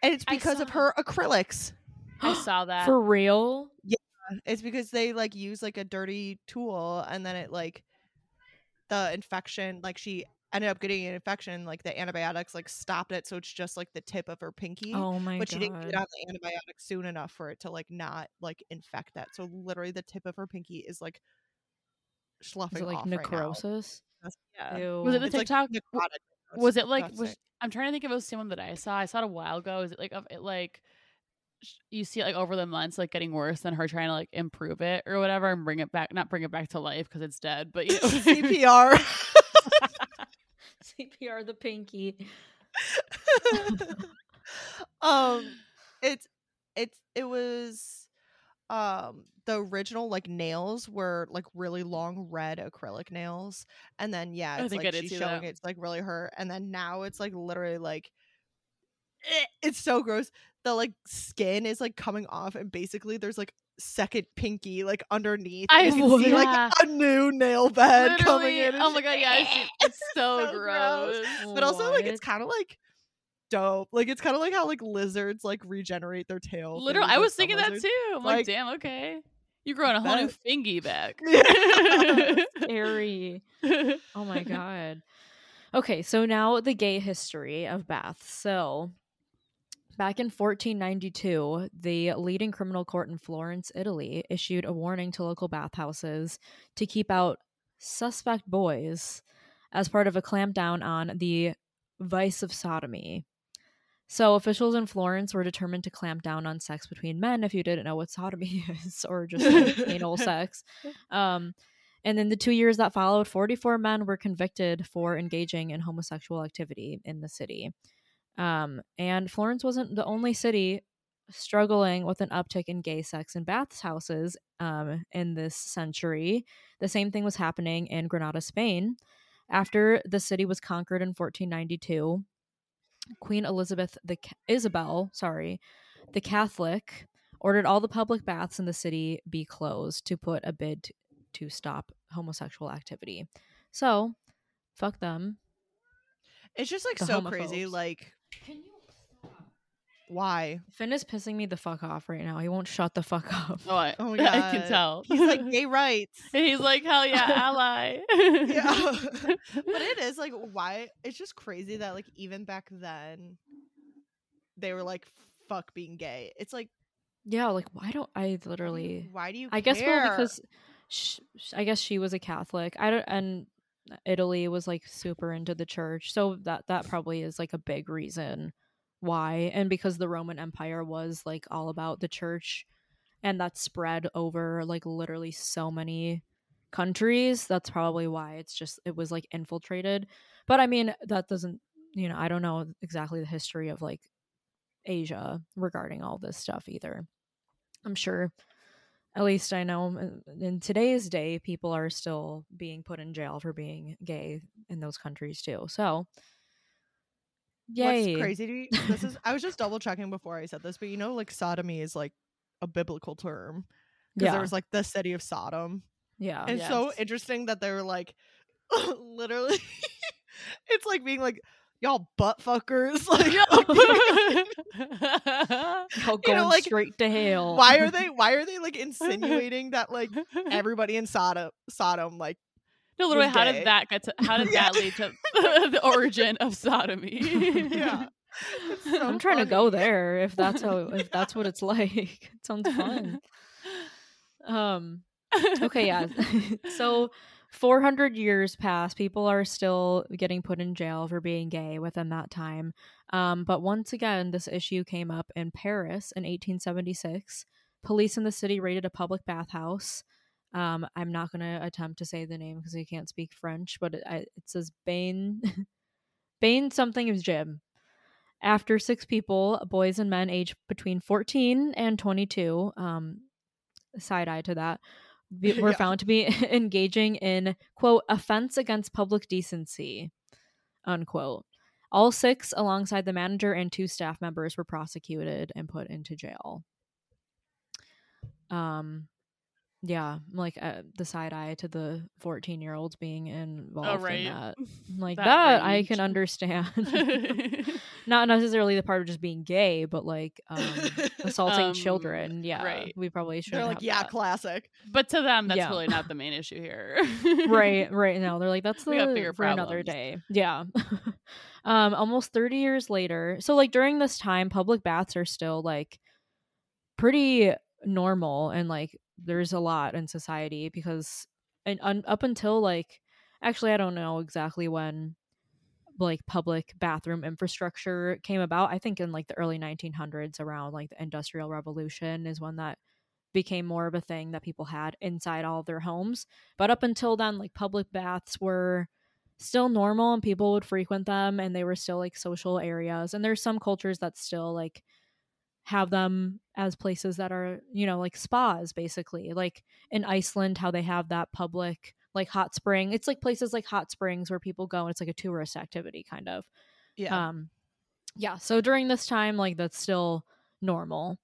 and it's because of her acrylics. I saw that. For real? Yeah. It's because they like use like a dirty tool, and then it like the infection. Like she ended up getting an infection. Like the antibiotics like stopped it, so it's just like the tip of her pinky. Oh my god. but she god. didn't get on the antibiotics soon enough for it to like not like infect that. So literally, the tip of her pinky is like sloughing Is it like off right now. necrosis? That's- yeah. Ew. Was it the It's, like, TikTok? necrotic. Was it like was. I'm trying to think if it was someone that I saw. I saw it a while ago. Is it like it like you see it like over the months like getting worse than her trying to like improve it or whatever and bring it back not bring it back to life because it's dead but you know CPR? CPR the pinky. um, it's it's it was um the original like nails were like really long red acrylic nails and then yeah I it's like she's showing that. it's like really hurt and then now it's like literally like eh, it's so gross the like skin is like coming off and basically there's like second pinky like underneath I you see yeah. like a new nail bed coming in oh my god yeah I see- it's so, So gross, gross. but also like it's kind of like dope like it's kind of like how like lizards like regenerate their tail literally I was thinking that lizards. too I'm like, Like, damn okay you're growing a whole new fingy back. Scary. Oh my god. Okay, so now the gay history of Bath. So, back in 1492, the leading criminal court in Florence, Italy, issued a warning to local bathhouses to keep out suspect boys as part of a clampdown on the vice of sodomy. So, officials in Florence were determined to clamp down on sex between men if you didn't know what sodomy is, or just like, anal sex. Um, and in the two years that followed, 44 men were convicted for engaging in homosexual activity in the city. Um, and Florence wasn't the only city struggling with an uptick in gay sex in bathhouses um, in this century. The same thing was happening in Granada, Spain. After the city was conquered in 1492, Queen Elizabeth the Isabel, sorry, the Catholic, ordered all the public baths in the city be closed to put a bid to, to stop homosexual activity. So, fuck them. it's just like The so crazy homophobes. like why Finn is pissing me the fuck off right now. He won't shut the fuck up. oh, I, Oh my I can tell he's like gay rights and he's like hell yeah ally yeah but it is like why it's just crazy that like even back then they were like fuck being gay. It's like Yeah, like why don't I literally? why do you I guess well because sh- sh- I guess she was a Catholic. I don't and Italy was like super into the church, so that that probably is like a big reason why. And because the Roman Empire was like all about the church, and that spread over like literally so many countries. That's probably why it's just it was like infiltrated. But I mean that doesn't you know I don't know exactly the history of like Asia regarding all this stuff either. I'm sure at least I know in- in today's day, people are still being put in jail for being gay in those countries too. So, yay! What's crazy to me? This is I was just double checking before I said this, but you know, like sodomy is like a biblical term because Yeah, there was like the city of Sodom. yeah, And it's so interesting that they were like, literally, it's like being like, y'all butt fuckers. Like, Y'all you know, like, straight to hell. why are they? Why are they like insinuating that like everybody in Sodom, Sodom, like No, literally, how gay. did that get to? How did Yeah. that lead to the origin of sodomy? yeah. So I'm trying to go there if that's how if that's what it's like. It sounds fun. Um. Okay. Yeah. so. 400 years pass. People are still getting put in jail for being gay within that time. Um, but once again, this issue came up in Paris in 1876. Police in the city raided a public bathhouse. Um, I'm not going to attempt to say the name because I can't speak French, but it, I, it says Bain. Bain something of Jim. After six people, boys and men aged between 14 and 22, um, side eye to that, were Yeah. found to be engaging in, quote, offense against public decency, unquote. All six, alongside the manager and two staff members, were prosecuted and put into jail. Um, yeah, like uh, the side eye to the 14 year olds being involved right. in that. Like That that, I can understand. Not necessarily the part of just being gay, but like um, assaulting Um, children. Yeah, right. we probably should. They're like, have yeah, that." classic. but to them, that's Yeah. really not the main issue here. right, right now they're like that's the We got bigger for another day. Yeah. um, almost thirty years later, so like during this time, public baths are still like pretty normal and like there's a lot in society because and un- up until like actually I don't know exactly when like public bathroom infrastructure came about. I think in like the early 1900s around like the industrial revolution is when that became more of a thing that people had inside all their homes. But up until then like public baths were still normal and people would frequent them and they were still like social areas and there's some cultures that still like have them as places that are you know like spas basically like in iceland how they have that public like hot spring it's like places like hot springs where people go and it's like a tourist activity kind of. Yeah. um yeah so during this time like that's still normal.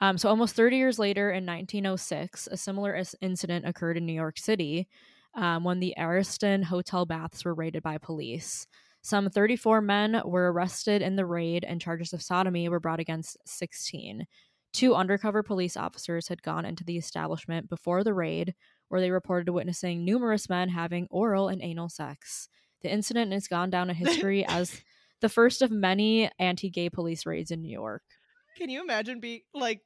Um so almost 30 years later in 1906 a similar is- incident occurred in new york city um, when the ariston hotel baths were raided by police some 34 men were arrested in the raid and charges of sodomy were brought against 16 two undercover police officers had gone into the establishment before the raid where they reported witnessing numerous men having oral and anal sex the incident has gone down in history as the first of many anti-gay police raids in New York. Can you imagine be like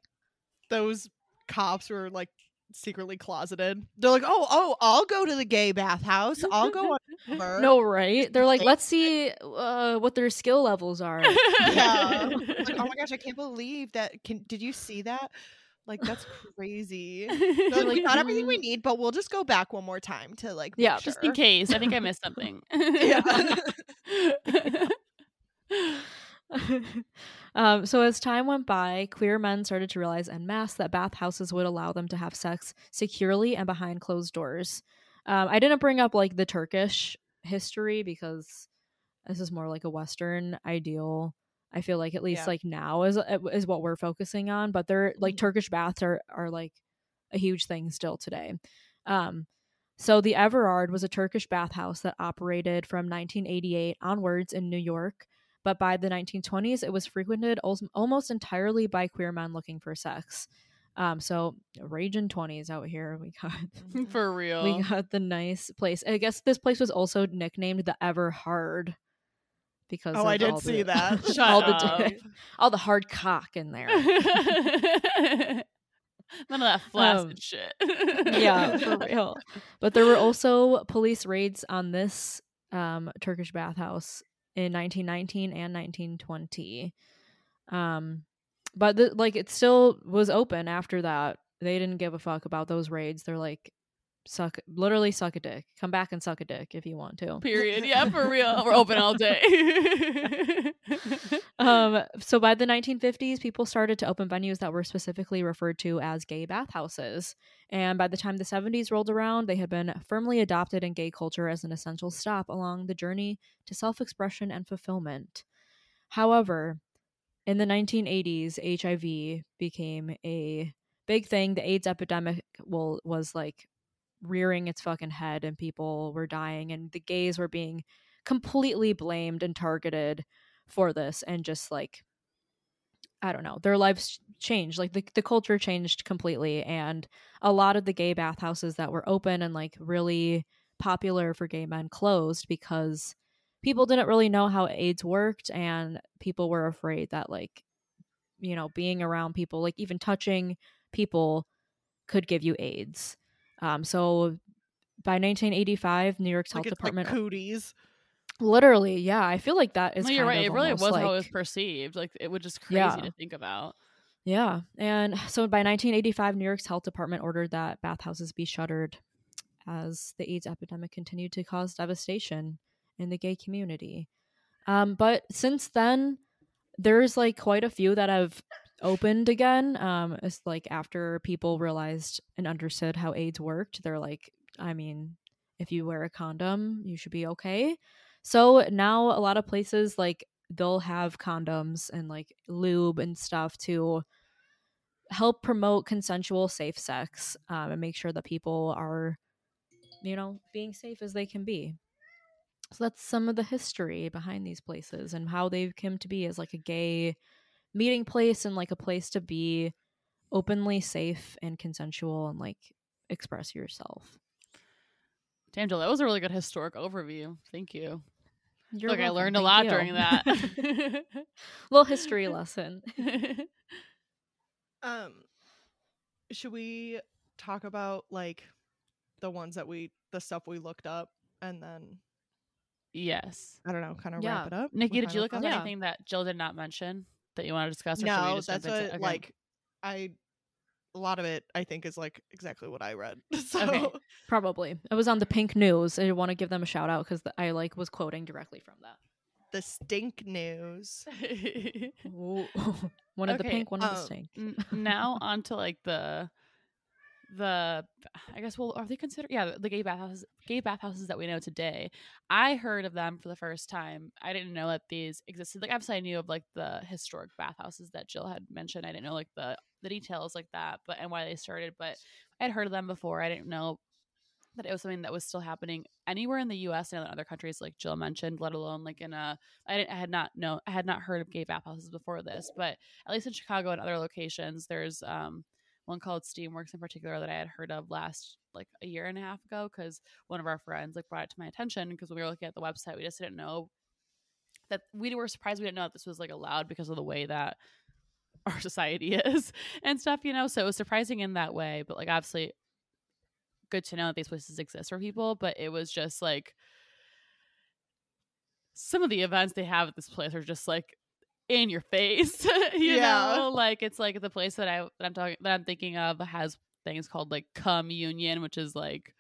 those cops were like secretly closeted? They're like, oh, oh, I'll go to the gay bathhouse. I'll go undercover. No, right? They're like, let's see uh, what their skill levels are. Yeah. Like, oh my gosh, I can't believe that. Can did you see that? Like that's crazy. They're like, not everything we need, but we'll just go back one more time to like, make Yeah, Just in case. I think I missed something. Yeah. um, so as time went by, queer men started to realize en masse that bathhouses would allow them to have sex securely and behind closed doors. Um, I didn't bring up like the Turkish history because this is more like a Western ideal. I feel like at least Yeah. like now is is what we're focusing on, but they're like Mhm. Turkish baths are are like a huge thing still today. Um, so the Everard was a Turkish bathhouse that operated from 1988 onwards in New York, but by the 1920s it was frequented al- almost entirely by queer men looking for sex. Um, so raging 20s out here. We got Mhm. For real. we got the nice place. I guess this place was also nicknamed the Ever Hard because Oh, I did all see the, that. Shut all up. the all the hard cock in there. None of that flaccid Um, shit. yeah, for real. But there were also police raids on this um, Turkish bathhouse in 1919 and 1920. Um, but the, like it still was open after that. They didn't give a fuck about those raids. They're like, suck, literally suck a dick. Come back and suck a dick if you want to. Period. Yeah, for real. We're open all day. Um, so by the 1950s, people started to open venues that were specifically referred to as gay bathhouses. And by the time the 70s rolled around, they had been firmly adopted in gay culture as an essential stop along the journey to self expression and fulfillment. However, in the 1980s, HIV became a big thing. The AIDS epidemic will, was like rearing its fucking head, and people were dying, and the gays were being completely blamed and targeted for this and just like I don't know, their lives changed. Like the the culture changed completely and a lot of the gay bathhouses that were open and like really popular for gay men closed because people didn't really know how AIDS worked and people were afraid that like you know, being around people, like even touching people could give you AIDS. Um so by 1985, New York's like health department like cooties. literally, yeah, I feel like that is no, you're kind right. It really was almost how it was perceived. Like it was just crazy Yeah. to think about. Yeah. And so by 1985, New York's health department ordered that bathhouses be shuttered as the AIDS epidemic continued to cause devastation in the gay community. Um, but since then, there's like quite a few that have opened again. Um, it's like after people realized and understood how AIDS worked, they're like, I mean, if you wear a condom, you should be okay. So now a lot of places like they'll have condoms and like lube and stuff to help promote consensual safe sex um, and make sure that people are you know being safe as they can be so that's some of the history behind these places and how they've come to be as like a gay meeting place and like a place to be openly safe and consensual and like express yourself Damn, Jill, that was a really good historic overview. Thank you. You're Look, I learned a Thank lot you. during that. little history lesson Um, should we talk about like the ones that we the stuff we looked up and then yes. I don't know, kind of Yeah. wrap it up? Nikki, did you look up? Yeah. anything that Jill did not mention that you want to discuss? Or should we No, just that's what okay. like I a lot of it I think is like exactly what I read. So Okay. probably it was on the pink news i want to give them a shout out because i like was quoting directly from that the stink news. One of the pink, one of the um, stink. N- now on to like the the I guess well are they considered yeah the gay bathhouses gay bathhouses that we know today. I heard of them for the first time. I didn't know that these existed. Like obviously I knew of like the historic bathhouses that Jill had mentioned. I didn't know like the the details like that, but and why they started. But I had heard of them before. I didn't know that it was something that was still happening anywhere in the U.S. and in other countries, like Jill mentioned. Let alone like in a I, didn't, I had not know I had not heard of gay bathhouses before this, but at least in Chicago and other locations, there's um one called Steamworks in particular that I had heard of last like a year and a half ago because one of our friends like brought it to my attention because when we were looking at the website, we just didn't know that we were surprised we didn't know that this was like allowed because of the way that our society is and stuff, you know. So it was surprising in that way, but like obviously good to know that these places exist for people, but it was just like some of the events they have at this place are just like in your face, you Yeah. know. Like it's like the place that I that I'm talking that I'm thinking of has things called like communion, which is like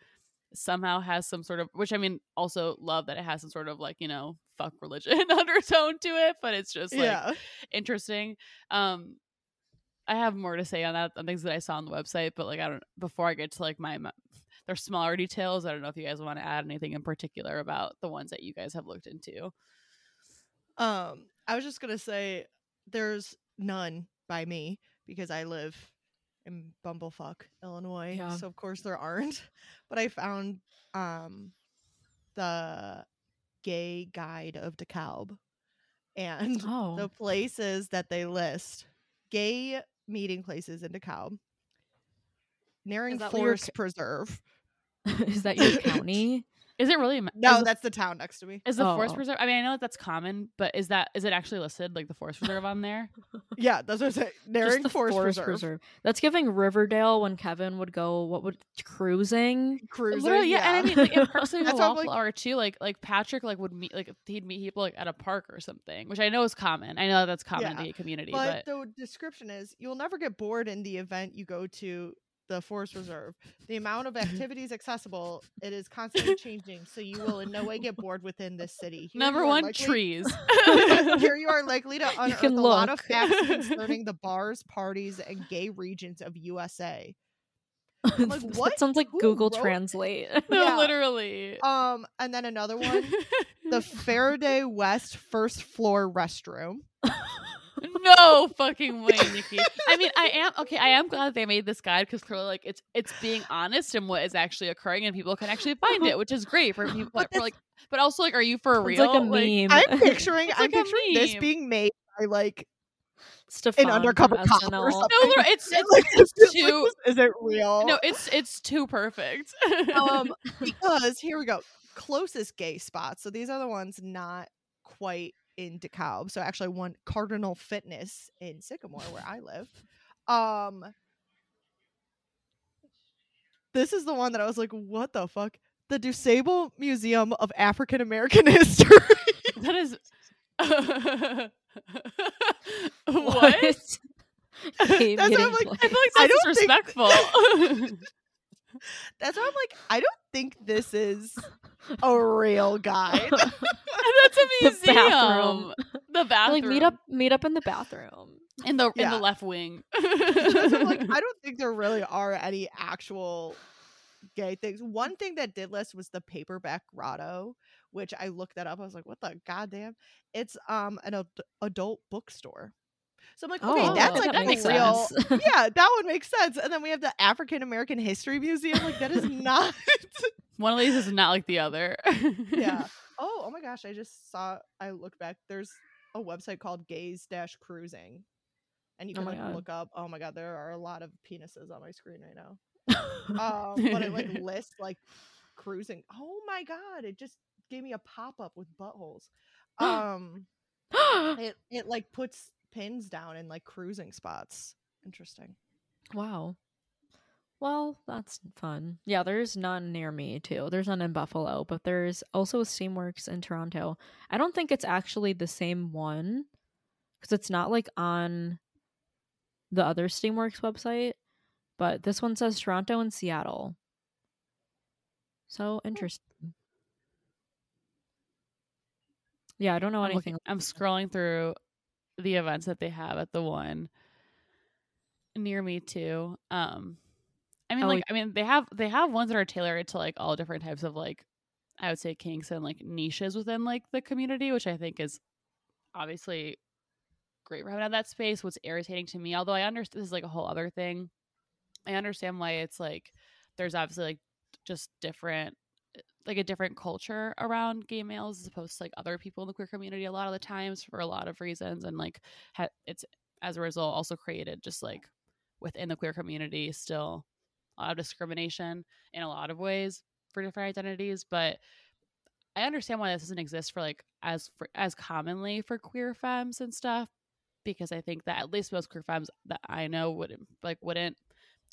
somehow has some sort of which I mean also love that it has some sort of like you know fuck religion undertone to it, but it's just like yeah. interesting. Um, I have more to say on that on things that I saw on the website, but like I don't before I get to like my, my there's smaller details. I don't know if you guys want to add anything in particular about the ones that you guys have looked into. Um, I was just gonna say there's none by me because I live in Bumblefuck, Illinois. Yeah. So of course there aren't. But I found um the gay guide of DeKalb and Oh, the places that they list gay meeting places in DeKalb. Naring Is that what your Forest Preserve. is that your county? Is it really? ma- No, that's the town next to me. is the Oh, forest preserve. I mean, I know that that's common, but is that is it actually listed like the forest preserve on there? Yeah, that's what I'm saying. Just Naring the Forest, Preserve. That's giving Riverdale when Kevin would go. What would cruising? Cruising. Literally, yeah. And I mean, like in person, That's a how I'm like- wallflower too. Like, like Patrick, like would meet, like he'd meet people like at a park or something, which I know is common. I know that's common in the community, but but, the description is you'll never get bored in the event you go to the forest reserve. The amount of activities accessible, it is constantly changing, so you will in no way get bored within this city. Here number one, likely- trees. Here you are likely to unearth a lot of facts concerning the bars, parties, and gay regions of USA. like, what? that sounds like Who Google wrote- Translate. no, Yeah. literally. Um, and then another one, the Faraday West first floor restroom. No fucking way, Nikki. I mean, I am okay. I am glad they made this guide because clearly, like, it's it's being honest in what is actually occurring, and people can actually find it, which is great for people. But for like, but also, like, are you for It's real? like a meme. I'm picturing, It's I'm like a picturing this being made by like Stefan undercover from cop or something. no, it's it's, Like, it's just like, too. is it real? No, it's it's too perfect. um, because here we go. Closest gay spots. So these are the ones not quite in DeKalb. So actually, one Cardinal Fitness in Sycamore, where I live. Um, this is the one that I was like, "What the fuck?" The DuSable Museum of African American History. that is. what? That's what I'm like. I feel like I that's don't think- disrespectful. That's why I'm like, I don't think this is a real guide. that's a The museum. bathroom. The bathroom. like meet up, meet up in the bathroom. in the in the left wing. Like, I don't think there really are any actual gay things. One thing that did list was the paperback grotto, which I looked that up. I was like, what the goddamn? It's um an ad- adult bookstore. So I'm like, okay, Oh, that's like a makes real. sense. yeah, that would make sense. And then we have the African American History Museum. Like that is not. One of these is not like the other. yeah. Oh, oh my gosh! I just saw. I looked back. There's a website called Gaze Dash Cruising, and you Oh can my like God. look up. Oh my god, there are a lot of penises on my screen right now. Um, but it like lists like cruising. Oh my god! It just gave me a pop up with buttholes. Um, it it like puts pins down in like cruising spots. Interesting. wow. Well, that's fun. Yeah, there's none near me too. There's none in Buffalo, but there's also a Steamworks in Toronto. I don't think it's actually the same one because it's not like on the other Steamworks website, but this one says Toronto and Seattle. So hmm. interesting. Yeah, I don't know I'm, anything. looking- I'm scrolling through the events that they have at the one near me too. Um, I mean, Oh, like, I mean, they have they have ones that are tailored to like all different types of like, I would say kinks and like niches within like the community, which I think is obviously great for having had that space. What's irritating to me, although I understand this is like a whole other thing, I understand why it's like there's obviously like just different like a different culture around gay males as opposed to like other people in the queer community a lot of the times for a lot of reasons and like ha- it's as a result also created just like within the queer community still a lot of discrimination in a lot of ways for different identities but i understand why this doesn't exist for like as for, as commonly for queer femmes and stuff because i think that at least most queer femmes that i know wouldn't like wouldn't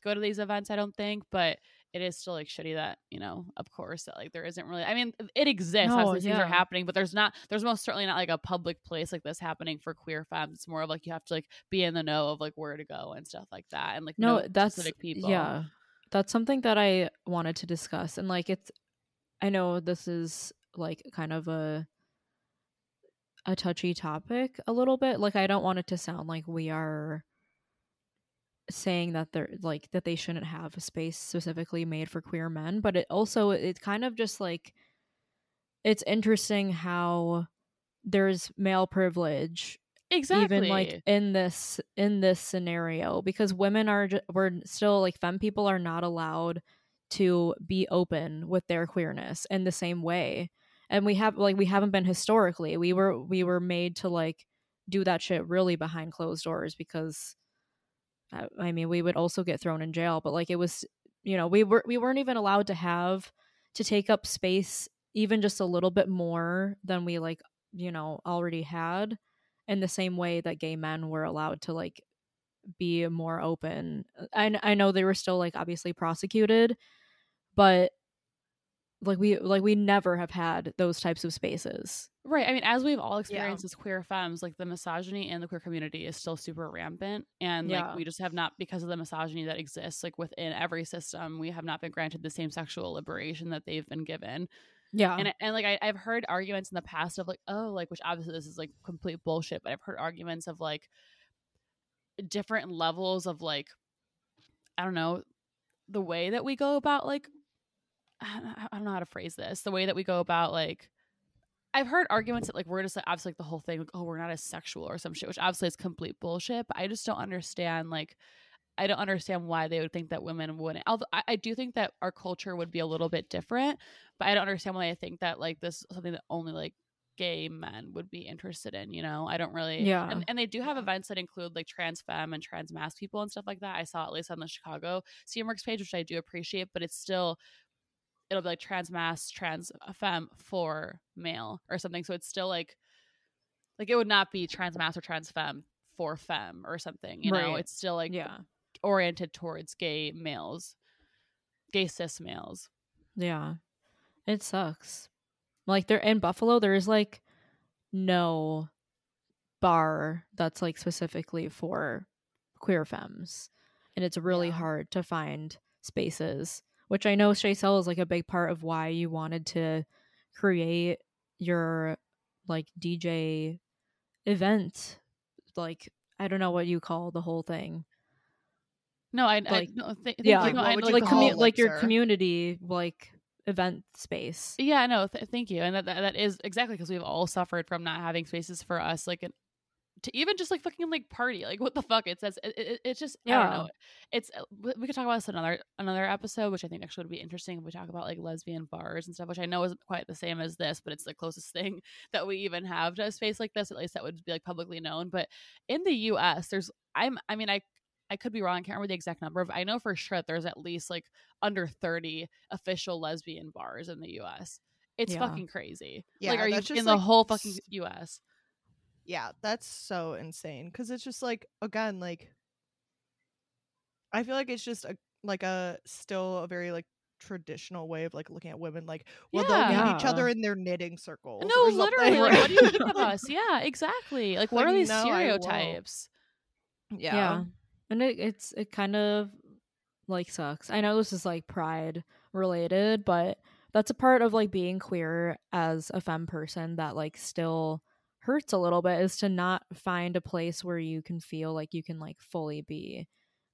go to these events i don't think but it is still like shitty that you know of course that like there isn't really i mean it exists No, these things are happening but there's not there's most certainly not like a public place like this happening for queer femmes it's more of like you have to like be in the know of like where to go and stuff like that and like no know that's specific people. yeah that's something that i wanted to discuss and like it's i know this is like kind of a a touchy topic a little bit like i don't want it to sound like we are saying that they're like that they shouldn't have a space specifically made for queer men but it also it's kind of just like it's interesting how there's male privilege exactly even like in this in this scenario because women are we're still like femme people are not allowed to be open with their queerness in the same way and we have like we haven't been historically we were we were made to like do that shit really behind closed doors because I, mean we would also get thrown in jail but like it was you know we were we weren't even allowed to have to take up space even just a little bit more than we like, you know, already had in the same way that gay men were allowed to like be more open. Uh, I I know they were still like obviously prosecuted, but like we like we never have had those types of spaces right i mean as we've all experienced yeah. as queer femmes like the misogyny in the queer community is still super rampant and yeah. like we just have not because of the misogyny that exists like within every system we have not been granted the same sexual liberation that they've been given yeah and, and like I, i've heard arguments in the past of like oh like which obviously this is like complete bullshit but i've heard arguments of like different levels of like i don't know the way that we go about like I don't know how to phrase this. The way that we go about like I've heard arguments that like we're just like obviously like the whole thing like oh we're not as sexual or some shit which obviously is complete bullshit but I just don't understand like I don't understand why they would think that women wouldn't although I, I do think that our culture would be a little bit different but I don't understand why I think that like this is something that only like gay men would be interested in you know? I don't really yeah. and, and they do have events that include like trans femme and trans mass people and stuff like that. I saw at least on the Chicago Steamworks page which I do appreciate but it's still it'll be like trans mass, trans femme for male or something. So it's still like like it would not be trans mass or trans femme for femme or something. You right. know, it's still like yeah oriented towards gay males, gay cis males. Yeah, it sucks. Like they're in Buffalo, there is like no bar that's like specifically for queer femmes, and it's really yeah. hard to find spaces which I know Shaysel is like a big part of why you wanted to create your like DJ event. Like I don't know what you call the whole thing. No, I, like I no, th- yeah, like, I, like, commu- like your community like event space. Yeah, no, th- thank you, and that that, that is exactly because we've all suffered from not having spaces for us, like an to even just like fucking like party like what the fuck it says it, it, it's just yeah. i don't know it's uh, we could talk about this another another episode which i think actually would be interesting if we talk about like lesbian bars and stuff which i know isn't quite the same as this but it's the closest thing that we even have to a space like this at least that would be like publicly known but in the us there's i'm i mean i I could be wrong. I can't remember the exact number, but I know for sure that there's at least like under 30 official lesbian bars in the US. It's yeah. fucking crazy. Yeah, like, are you in the whole fucking US? Yeah, that's so insane because it's just like again, like I feel like it's just a like a still a very like traditional way of like looking at women like well yeah. they'll meet each other in their knitting circles no literally like, what do you think of us? Yeah exactly like what like, are these no, stereotypes? Yeah. yeah and it, it's it kind of like sucks. I know this is like pride related but that's a part of like being queer as a femme person that like still hurts a little bit is to not find a place where you can feel like you can like fully be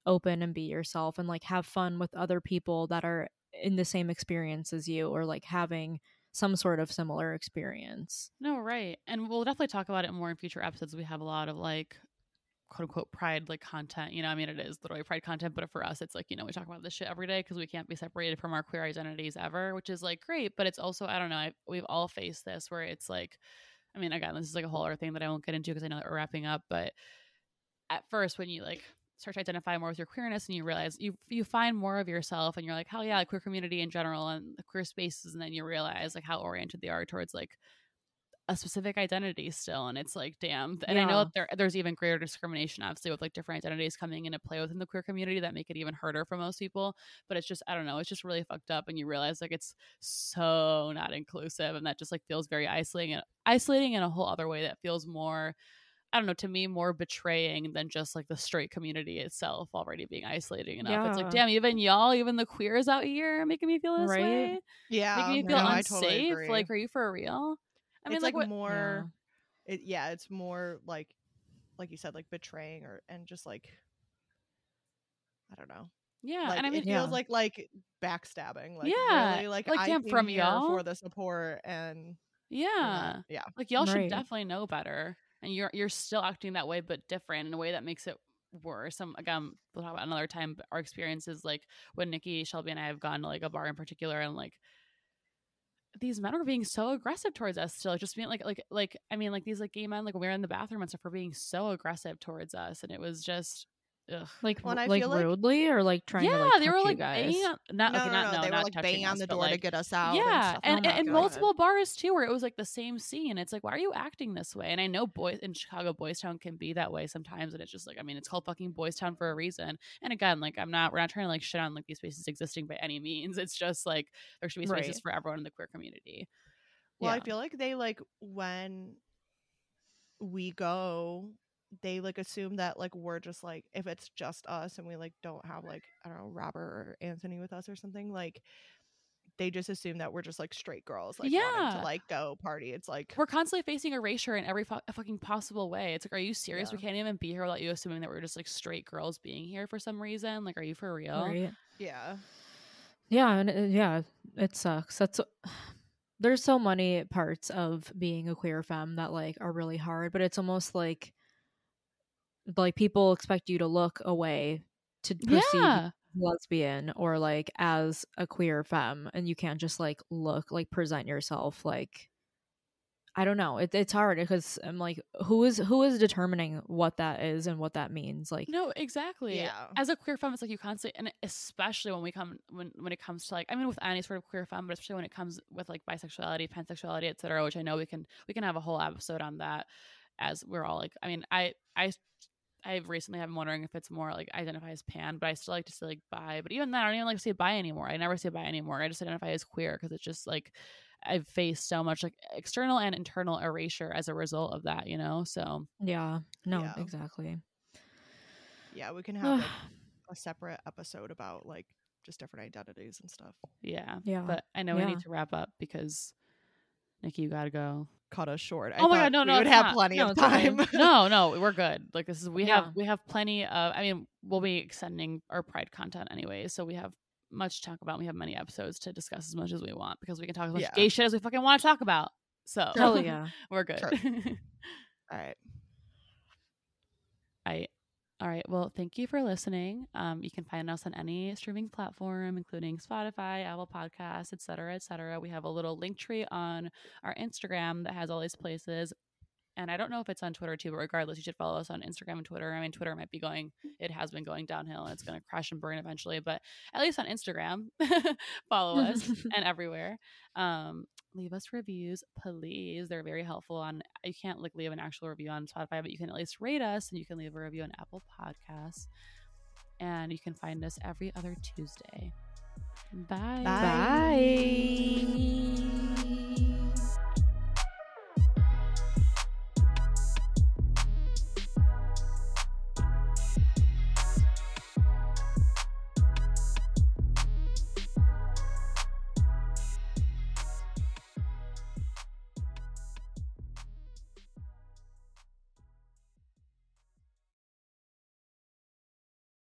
open and be yourself and like have fun with other people that are in the same experience as you or like having some sort of similar experience. No, right. And we'll definitely talk about it more in future episodes. We have a lot of like quote unquote pride like content. You know, I mean, it is literally pride content, but for us, it's like, you know, we talk about this shit every day because we can't be separated from our queer identities ever, which is like great. But it's also, I don't know, I, we've all faced this where it's like, I mean, again, this is like a whole other thing that I won't get into because I know that we're wrapping up. But at first, when you like start to identify more with your queerness and you realize you you find more of yourself and you're like, hell yeah, queer community in general and the queer spaces, and then you realize like how oriented they are towards like a specific identity still and it's like damn and yeah. i know that there, there's even greater discrimination obviously with like different identities coming into play within the queer community that make it even harder for most people but it's just i don't know it's just really fucked up and you realize like it's so not inclusive and that just like feels very isolating and isolating in a whole other way that feels more I don't know, to me, more betraying than just like the straight community itself already being isolating enough. Yeah. It's like, damn, even y'all, even the queers out here making me feel this right? way. Yeah. Making me feel no, unsafe. Totally like, are you for real? I mean, it's like, like more. Yeah. It yeah, it's more like, like you said, like betraying or and just like, I don't know. Yeah, like, and I mean, it feels yeah. like like backstabbing. Like, yeah, really, like, like I'm from y'all for the support and yeah, yeah, like y'all right. should definitely know better, and you're you're still acting that way, but different in a way that makes it worse. Um, Some again, um, we'll talk about another time. But our experiences, like when Nikki, Shelby, and I have gone to like a bar in particular, and like these men were being so aggressive towards us still just being like like like i mean like these like gay men like we are in the bathroom and stuff were being so aggressive towards us and it was just ugh. Like Well, I like feel like- rudely or like trying to yeah, like they were like guys. banging on, not, no, okay, no, not, no, no, they were like touching banging on us, the but, door to get us out. yeah, and, stuff. and, and, and multiple bars too, where it was like the same scene. It's like, why are you acting this way? And I know boys in Chicago, Boys Town can be that way sometimes, and it's just like, I mean, it's called fucking Boys Town for a reason. And again, like, I'm not, we're not trying to like shit on like these spaces existing by any means. It's just like there should be spaces Right. for everyone in the queer community. Well, I feel like they like when we go, they like assume that like we're just like if it's just us and we like don't have like I don't know Robert or Anthony with us or something like they just assume that we're just like straight girls like Yeah. to like go party. It's like We're constantly facing erasure in every fu- fucking possible way. It's like, are you serious? We can't even be here without you assuming that we're just like straight girls being here for some reason. Like, are you for real? Right. yeah. Yeah, and it, yeah, it sucks. That's there's so many parts of being a queer femme that like are really hard, but it's almost like like people expect you to look away to perceive Yeah. lesbian or like as a queer femme and you can't just like look like present yourself like I don't know. It, it's hard because I'm like, who is who is determining what that is and what that means? Like, No, exactly. Yeah. As a queer femme, it's like you constantly, and especially when we come when when it comes to like, I mean, with any sort of queer femme, but especially when it comes with like bisexuality, pansexuality, etc., which I know we can we can have a whole episode on that. As we're all like, I mean, I I I recently have been wondering if it's more like identify as pan, but I still like to say like bi. But even then, I don't even like to say bi anymore. I never say bi anymore. I just identify as queer because it's just like I've faced so much like external and internal erasure as a result of that. You know, so yeah, no, Yeah. exactly. Yeah, we can have like a separate episode about like just different identities and stuff. yeah. yeah, But I know we need to wrap up because Nikki, you gotta go. Cut us short. I Oh my God, no, we no, would have not. plenty No, of time. no, no, we're good. Like this is we Yeah. have we have plenty of. I mean, we'll be extending our Pride content anyway, so we have much to talk about. We have many episodes to discuss as much as we want because we can talk as much Yeah. gay shit as we fucking want to talk about. So hell yeah. we're good. Sure. All right. I all right. Well, thank you for listening. Um, you can find us on any streaming platform, including Spotify, Apple Podcasts, et cetera, et cetera. We have a little Linktree on our Instagram that has all these places. And I don't know if it's on Twitter too, but regardless, you should follow us on Instagram and Twitter. I mean, Twitter might be going, it has been going downhill and it's going to crash and burn eventually, but at least on Instagram, follow us and everywhere. Um, leave us reviews, please. They're very helpful on you can't like leave an actual review on Spotify, but you can at least rate us and you can leave a review on Apple Podcasts. And you can find us every other Tuesday. Bye. Bye. Bye.